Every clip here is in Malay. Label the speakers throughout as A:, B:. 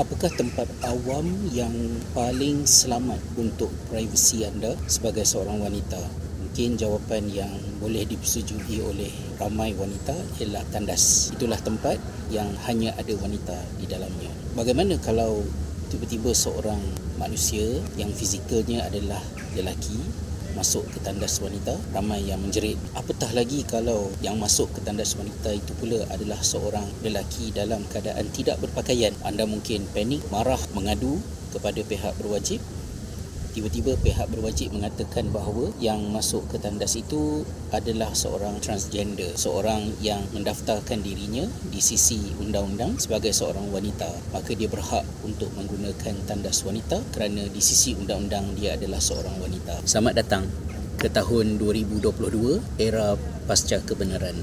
A: apakah tempat awam yang paling selamat untuk privasi anda sebagai seorang wanita? Mungkin jawapan yang boleh dipersetujui oleh ramai wanita ialah tandas. Itulah tempat yang hanya ada wanita di dalamnya. Bagaimana kalau tiba-tiba seorang manusia yang fizikalnya adalah lelaki masuk ke tandas wanita ramai yang menjerit apatah lagi kalau yang masuk ke tandas wanita itu pula adalah seorang lelaki dalam keadaan tidak berpakaian? Anda mungkin panik marah mengadu kepada pihak berwajib tiba-tiba pihak berwajib mengatakan bahawa yang masuk ke tandas itu adalah seorang transgender, seorang yang mendaftarkan dirinya di sisi undang-undang sebagai seorang wanita. Maka dia berhak untuk menggunakan tandas wanita kerana di sisi undang-undang dia adalah seorang wanita. Selamat datang ke tahun 2022 era pasca kebenaran.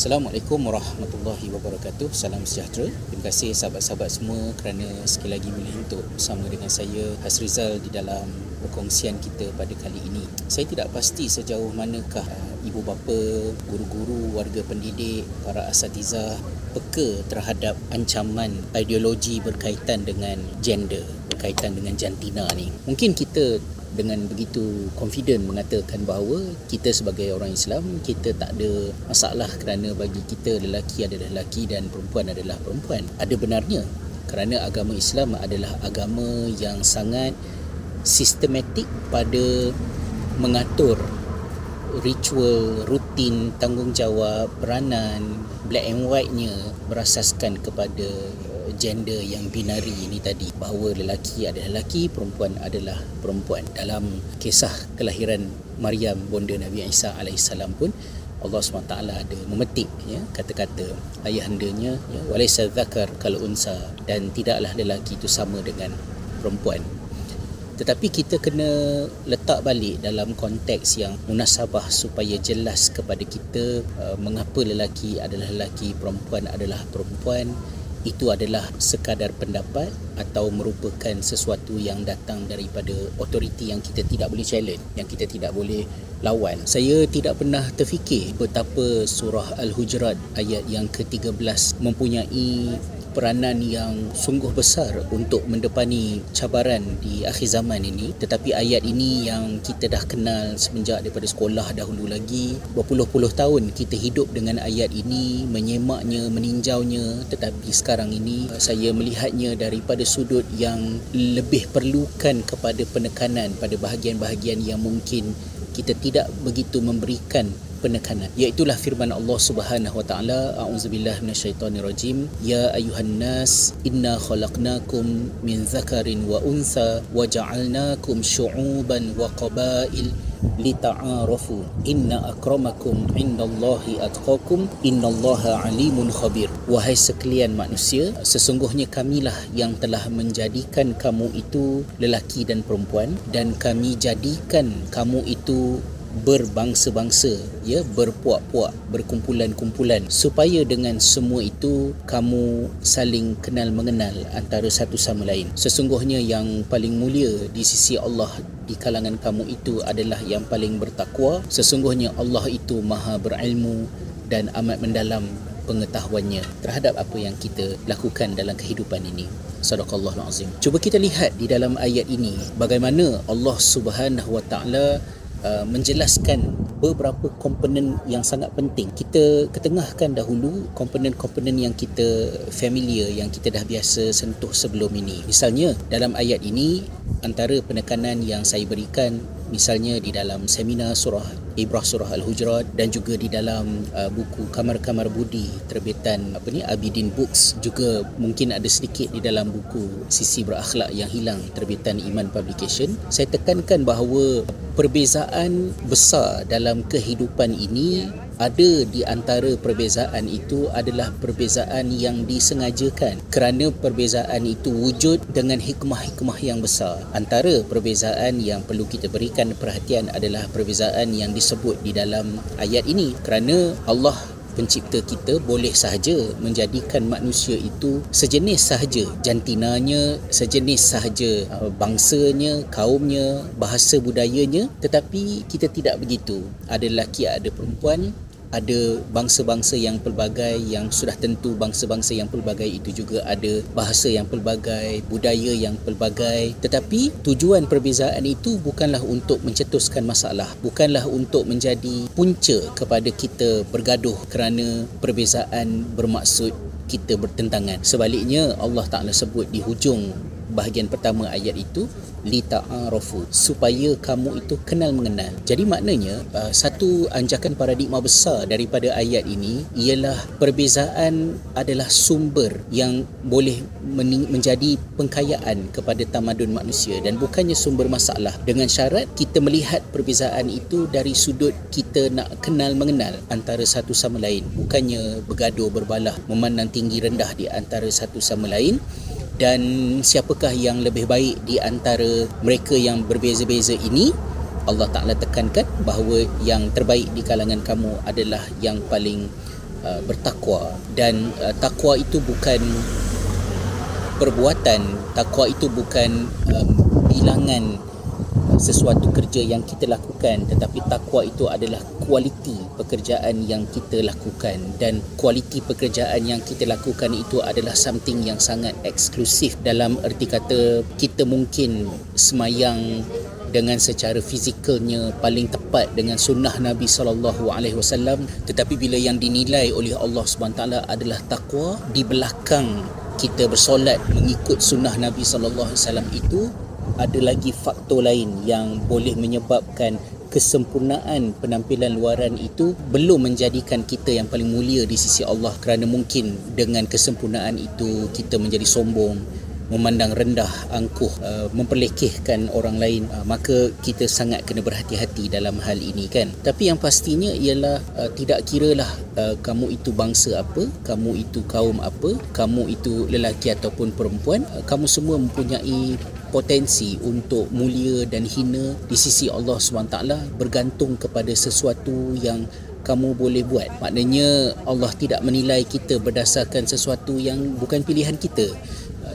A: Assalamualaikum warahmatullahi wabarakatuh. Salam sejahtera. Terima kasih sahabat-sahabat semua Kerana sekali lagi boleh untuk bersama dengan saya Hasrizal di dalam perkongsian kita pada kali ini. Saya tidak pasti sejauh manakah uh, ibu bapa, guru-guru, warga pendidik, para asatizah Peka terhadap ancaman ideologi berkaitan dengan gender Berkaitan dengan jantina ni. Mungkin kita dengan begitu confident mengatakan bahawa kita sebagai orang Islam kita tak ada masalah kerana bagi kita lelaki adalah lelaki dan perempuan adalah perempuan. Ada benarnya kerana agama Islam adalah agama yang sangat sistematik pada mengatur ritual, rutin, tanggungjawab, peranan, black and white-nya berasaskan kepada gender yang binari ini tadi. Bahawa lelaki adalah lelaki perempuan adalah perempuan. Dalam kisah kelahiran Maryam bonda Nabi Isa alaihissalam pun Allah SWT ada memetik ya, kata-kata ayahandanya ya, walaysa zakar kal unsa dan tidaklah lelaki itu sama dengan perempuan. Tetapi kita kena letak balik dalam konteks yang munasabah supaya jelas kepada kita uh, mengapa lelaki adalah lelaki perempuan adalah perempuan itu adalah sekadar pendapat atau merupakan sesuatu yang datang daripada otoriti yang kita tidak boleh challenge, yang kita tidak boleh lawan. Saya tidak pernah terfikir betapa surah Al-Hujurat ayat yang ke-13 mempunyai peranan yang sungguh besar untuk mendepani cabaran di akhir zaman ini. Tetapi ayat ini yang kita dah kenal semenjak daripada sekolah dahulu lagi berpuluh-puluh tahun kita hidup dengan ayat ini menyemaknya meninjaunya. Tetapi sekarang ini saya melihatnya daripada sudut yang lebih perlukan kepada penekanan pada bahagian-bahagian yang mungkin kita tidak begitu memberikan penekanan iaitulah firman Allah Subhanahu wa taala a'udzubillahi minasyaitonirrajim. Ya ayuhan nas inna khalaqnakum min zakarin wa unsa wa ja'alnakum syu'uban wa qabail lita'arafu. Inna akramakum indallahi atqakum. Innallaha alimun khabir. Wahai sekalian manusia sesungguhnya kamilah yang telah menjadikan kamu itu lelaki dan perempuan dan kami jadikan kamu itu berbangsa-bangsa ya berpuak-puak berkumpulan-kumpulan. Supaya dengan semua itu kamu saling kenal mengenal antara satu sama lain. Sesungguhnya yang paling mulia di sisi Allah di kalangan kamu itu adalah yang paling bertakwa. Sesungguhnya Allah itu maha berilmu dan amat mendalam pengetahuannya terhadap apa yang kita lakukan dalam kehidupan ini. Sadaqallahul azim. Cuba kita lihat di dalam ayat ini bagaimana Allah Subhanahu wa taala Uh, menjelaskan beberapa komponen yang sangat penting. Kita ketengahkan dahulu komponen-komponen yang kita familiar, yang kita dah biasa sentuh sebelum ini. Misalnya dalam ayat ini antara penekanan yang saya berikan misalnya di dalam seminar surah Ibrah surah Al-Hujurat dan juga di dalam uh, buku Kamar-Kamar Budi terbitan apa ni Abidin Books juga mungkin ada sedikit di dalam buku Sisi Berakhlak yang Hilang terbitan Iman Publication. Saya tekankan bahawa perbezaan besar dalam kehidupan ini ada di antara perbezaan itu adalah perbezaan yang disengajakan kerana perbezaan itu wujud dengan hikmah-hikmah yang besar. Antara perbezaan yang perlu kita berikan perhatian adalah perbezaan yang disebut di dalam ayat ini. Kerana Allah pencipta kita boleh sahaja menjadikan manusia itu sejenis sahaja. Jantinanya sejenis sahaja uh, bangsanya kaumnya bahasa budayanya. Tetapi kita tidak begitu. Ada lelaki ada perempuan ada bangsa-bangsa yang pelbagai yang sudah tentu bangsa-bangsa yang pelbagai itu juga ada bahasa yang pelbagai budaya yang pelbagai. Tetapi tujuan perbezaan itu bukanlah untuk mencetuskan masalah bukanlah untuk menjadi punca kepada kita bergaduh kerana perbezaan bermaksud kita bertentangan. Sebaliknya Allah Taala sebut di hujung bahagian pertama ayat itu li ta'arufu supaya kamu itu kenal mengenal. Jadi maknanya uh, satu anjakan paradigma besar daripada ayat ini ialah perbezaan adalah sumber yang boleh menjadi pengkayaan kepada tamadun manusia. Dan bukannya sumber masalah. Dengan syarat kita melihat perbezaan itu dari sudut kita nak kenal mengenal antara satu sama lain. Bukannya bergaduh berbalah memandang tinggi rendah di antara satu sama lain dan siapakah yang lebih baik di antara mereka yang berbeza-beza ini? Allah Ta'ala tekankan bahawa yang terbaik di kalangan kamu adalah yang paling uh, bertakwa. Dan uh, takwa itu bukan perbuatan. Takwa itu bukan um, bilangan sesuatu kerja yang kita lakukan tetapi takwa itu adalah kualiti pekerjaan yang kita lakukan. Dan kualiti pekerjaan yang kita lakukan itu adalah something yang sangat eksklusif dalam erti kata kita mungkin semayang dengan secara fizikalnya paling tepat dengan sunnah Nabi sallallahu alaihi wasallam tetapi bila yang dinilai oleh Allah Subhanahu adalah takwa di belakang kita bersolat mengikut sunnah Nabi sallallahu alaihi wasallam itu ada lagi faktor lain yang boleh menyebabkan kesempurnaan penampilan luaran itu belum menjadikan kita yang paling mulia di sisi Allah kerana mungkin dengan kesempurnaan itu kita menjadi sombong memandang rendah angkuh uh, memperlekehkan orang lain uh, maka kita sangat kena berhati-hati dalam hal ini kan? Tapi yang pastinya ialah uh, tidak kiralah kamu itu bangsa apa kamu itu kaum apa kamu itu lelaki ataupun perempuan kamu semua mempunyai potensi untuk mulia dan hina di sisi Allah SWT bergantung kepada sesuatu yang kamu boleh buat. Maknanya Allah tidak menilai kita berdasarkan sesuatu yang bukan pilihan kita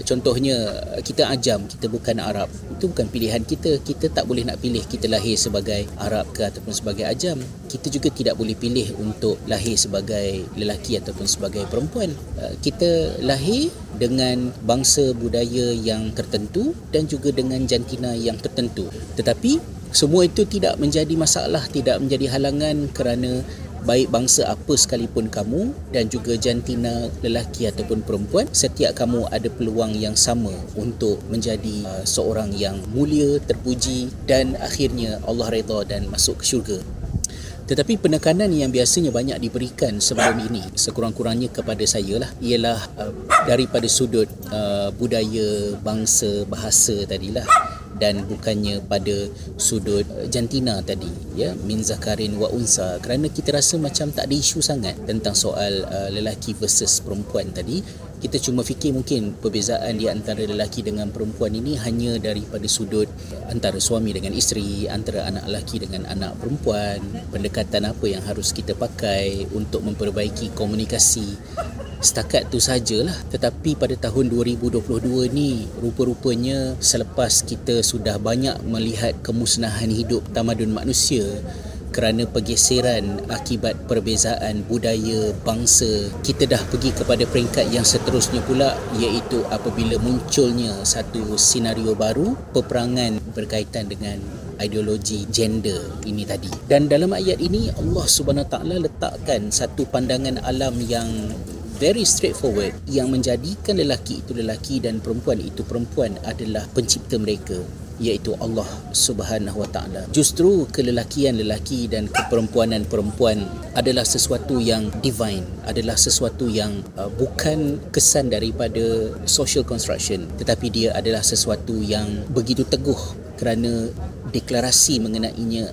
A: contohnya kita ajam kita bukan Arab. Itu bukan pilihan kita. Kita tak boleh nak pilih kita lahir sebagai Arab ke ataupun sebagai ajam. Kita juga tidak boleh pilih untuk lahir sebagai lelaki ataupun sebagai perempuan. Uh, kita lahir dengan bangsa budaya yang tertentu dan juga dengan jantina yang tertentu. Tetapi semua itu tidak menjadi masalah tidak menjadi halangan kerana baik bangsa apa sekalipun kamu dan juga jantina lelaki ataupun perempuan setiap kamu ada peluang yang sama untuk menjadi uh, seorang yang mulia terpuji dan akhirnya Allah redha dan masuk ke syurga. Tetapi penekanan yang biasanya banyak diberikan sebelum ini sekurang-kurangnya kepada saya lah ialah uh, daripada sudut uh, budaya bangsa bahasa tadilah dan bukannya pada sudut uh, jantina tadi ya min zakarin wa unsa. Kerana kita rasa macam tak ada isu sangat tentang soal uh, lelaki versus perempuan tadi kita cuma fikir mungkin perbezaan di antara lelaki dengan perempuan ini hanya daripada sudut antara suami dengan isteri antara anak lelaki dengan anak perempuan pendekatan apa yang harus kita pakai untuk memperbaiki komunikasi setakat tu sajalah. Tetapi pada tahun 2022 ni rupa-rupanya selepas kita sudah banyak melihat kemusnahan hidup tamadun manusia kerana pergeseran akibat perbezaan budaya bangsa kita dah pergi kepada peringkat yang seterusnya pula iaitu apabila munculnya satu senario baru peperangan berkaitan dengan ideologi gender ini tadi. Dan dalam ayat ini Allah Subhanahu taala letakkan satu pandangan alam yang very straightforward yang menjadikan lelaki itu lelaki dan perempuan itu perempuan adalah pencipta mereka iaitu Allah Subhanahu Wa Taala. Justru kelelakian lelaki dan keperempuanan perempuan adalah sesuatu yang divine, adalah sesuatu yang uh, bukan kesan daripada social construction, tetapi dia adalah sesuatu yang begitu teguh kerana deklarasi mengenainya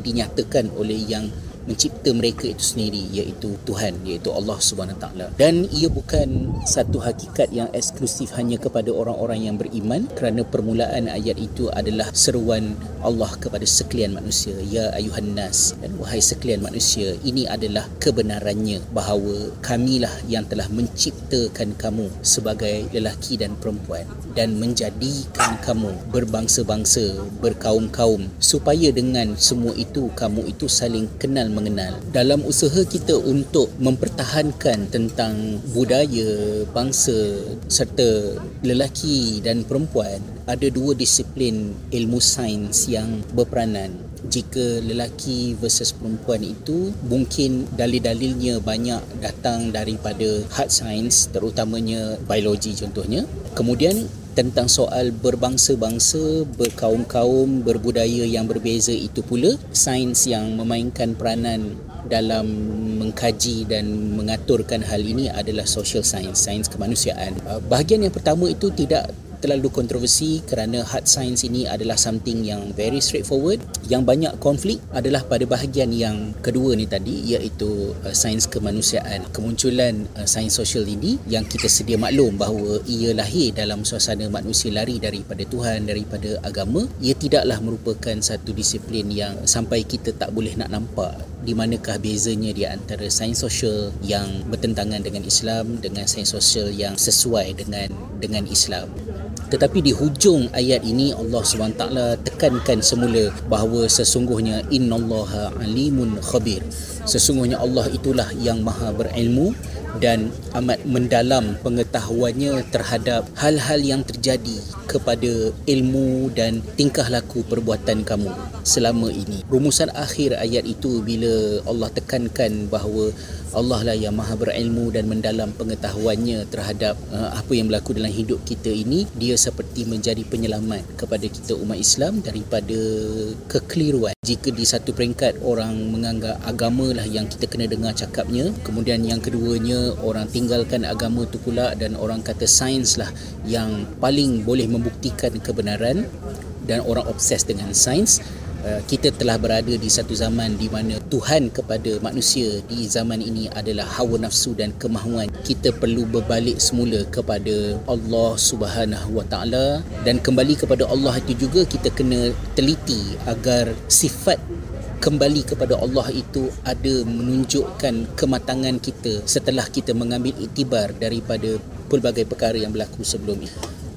A: dinyatakan oleh yang mencipta mereka itu sendiri iaitu Tuhan iaitu Allah Subhanahu taala. Dan ia bukan satu hakikat yang eksklusif hanya kepada orang-orang yang beriman kerana permulaan ayat itu adalah seruan Allah kepada sekalian manusia. Ya ayuhan nas dan wahai sekalian manusia ini adalah kebenarannya bahawa kamilah yang telah menciptakan kamu sebagai lelaki dan perempuan dan menjadikan kamu berbangsa-bangsa berkaum-kaum supaya dengan semua itu kamu itu saling kenal mengenal. Dalam usaha kita untuk mempertahankan tentang budaya bangsa serta lelaki dan perempuan ada dua disiplin ilmu sains yang berperanan. Jika lelaki versus perempuan itu mungkin dalil-dalilnya banyak datang daripada hard science terutamanya biologi contohnya. Kemudian tentang soal berbangsa-bangsa, berkaum-kaum, berbudaya yang berbeza itu pula sains yang memainkan peranan dalam mengkaji dan mengaturkan hal ini adalah social science, sains kemanusiaan. Bahagian yang pertama itu tidak terlalu kontroversi kerana hard science ini adalah something yang very straightforward. Yang banyak konflik adalah pada bahagian yang kedua ni tadi iaitu uh, sains kemanusiaan kemunculan uh, sains sosial ini yang kita sedia maklum bahawa ia lahir dalam suasana manusia lari daripada Tuhan daripada agama. Ia tidaklah merupakan satu disiplin yang sampai kita tak boleh nak nampak di manakah bezanya di antara sains sosial yang bertentangan dengan Islam dengan sains sosial yang sesuai dengan dengan Islam tetapi di hujung ayat ini Allah SWT tekankan semula bahawa sesungguhnya innallaha alimun khabir. Sesungguhnya Allah itulah yang maha berilmu dan amat mendalam pengetahuannya terhadap hal-hal yang terjadi kepada ilmu dan tingkah laku perbuatan kamu selama ini. Rumusan akhir ayat itu bila Allah tekankan bahawa Allah lah yang maha berilmu dan mendalam pengetahuannya terhadap uh, apa yang berlaku dalam hidup kita ini dia seperti menjadi penyelamat kepada kita umat Islam daripada kekeliruan jika di satu peringkat orang menganggap agama lah yang kita kena dengar cakapnya kemudian yang keduanya orang tinggalkan agama tu pula dan orang kata sains lah yang paling boleh membuktikan kebenaran dan orang obses dengan sains Eh, kita telah berada di satu zaman di mana Tuhan kepada manusia di zaman ini adalah hawa nafsu dan kemahuan. Kita perlu berbalik semula kepada Allah Subhanahu Wa Taala dan kembali kepada Allah itu juga kita kena teliti agar sifat kembali kepada Allah itu ada menunjukkan kematangan kita setelah kita mengambil iktibar daripada pelbagai perkara yang berlaku sebelum ini.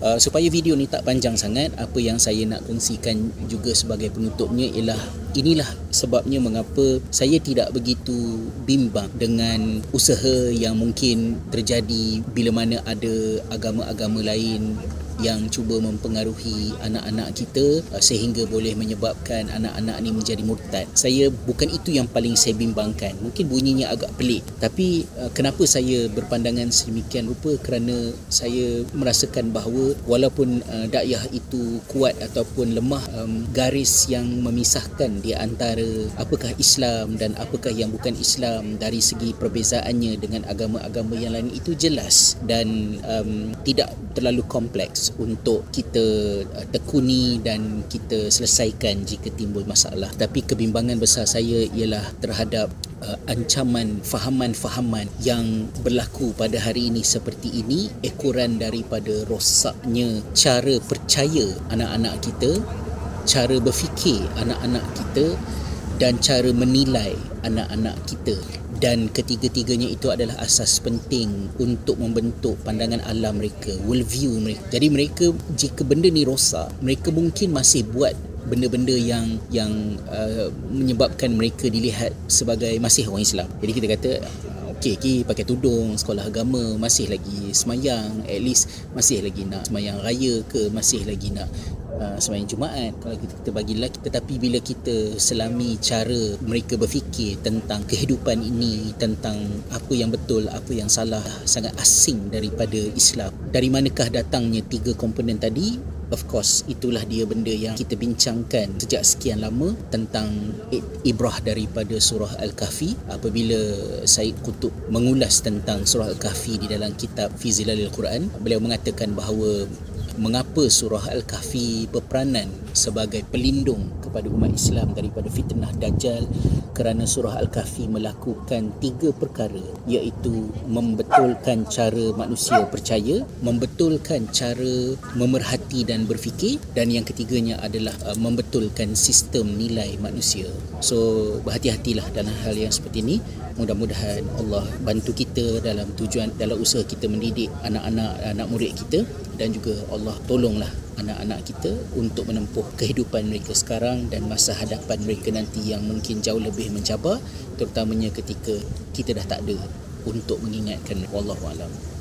A: Uh, supaya video ni tak panjang sangat apa yang saya nak kongsikan juga sebagai penutupnya ialah inilah sebabnya mengapa saya tidak begitu bimbang dengan usaha yang mungkin terjadi bila mana ada agama-agama lain yang cuba mempengaruhi anak-anak kita uh, sehingga boleh menyebabkan anak-anak ni menjadi murtad. Saya bukan itu yang paling saya bimbangkan. Mungkin bunyinya agak pelik, tapi uh, kenapa saya berpandangan sedemikian rupa kerana saya merasakan bahawa walaupun uh, dakyah itu kuat ataupun lemah um, garis yang memisahkan di antara apakah Islam dan apakah yang bukan Islam dari segi perbezaannya dengan agama-agama yang lain itu jelas dan um, tidak terlalu kompleks untuk kita uh, tekuni dan kita selesaikan jika timbul masalah. Tapi kebimbangan besar saya ialah terhadap uh, ancaman fahaman-fahaman yang berlaku pada hari ini seperti ini ekoran daripada rosaknya cara percaya anak-anak kita cara berfikir anak-anak kita dan cara menilai anak-anak kita dan ketiga-tiganya itu adalah asas penting untuk membentuk pandangan alam mereka, worldview mereka. Jadi mereka jika benda ni rosak, mereka mungkin masih buat benda-benda yang yang uh, menyebabkan mereka dilihat sebagai masih orang Islam. Jadi kita kata okey ki pakai tudung sekolah agama masih lagi semayang at least masih lagi nak semayang raya ke masih lagi nak uh, semayang Jumaat. Kalau kita, kita bagi lelaki tetapi bila kita selami cara mereka berfikir tentang kehidupan ini tentang apa yang betul apa yang salah sangat asing daripada Islam. Dari manakah datangnya tiga komponen tadi? Of course itulah dia benda yang kita bincangkan sejak sekian lama tentang ibrah daripada surah Al-Kahfi. Apabila Said Kutub mengulas tentang surah Al-Kahfi di dalam kitab Fizilalil Quran beliau mengatakan bahawa mengapa surah Al-Kahfi berperanan sebagai pelindung kepada umat Islam daripada fitnah Dajjal kerana surah Al-Kahfi melakukan tiga perkara iaitu membetulkan cara manusia percaya, membetulkan cara memerhati dan berfikir dan yang ketiganya adalah uh, membetulkan sistem nilai manusia. So berhati-hatilah dalam hal yang seperti ini. Mudah-mudahan Allah bantu kita dalam tujuan dalam usaha kita mendidik anak-anak anak murid kita. Dan juga Allah tolonglah anak-anak kita untuk menempuh kehidupan mereka sekarang dan masa hadapan mereka nanti yang mungkin jauh lebih mencabar. Terutamanya ketika kita dah tak ada untuk mengingatkan. Wallahu alam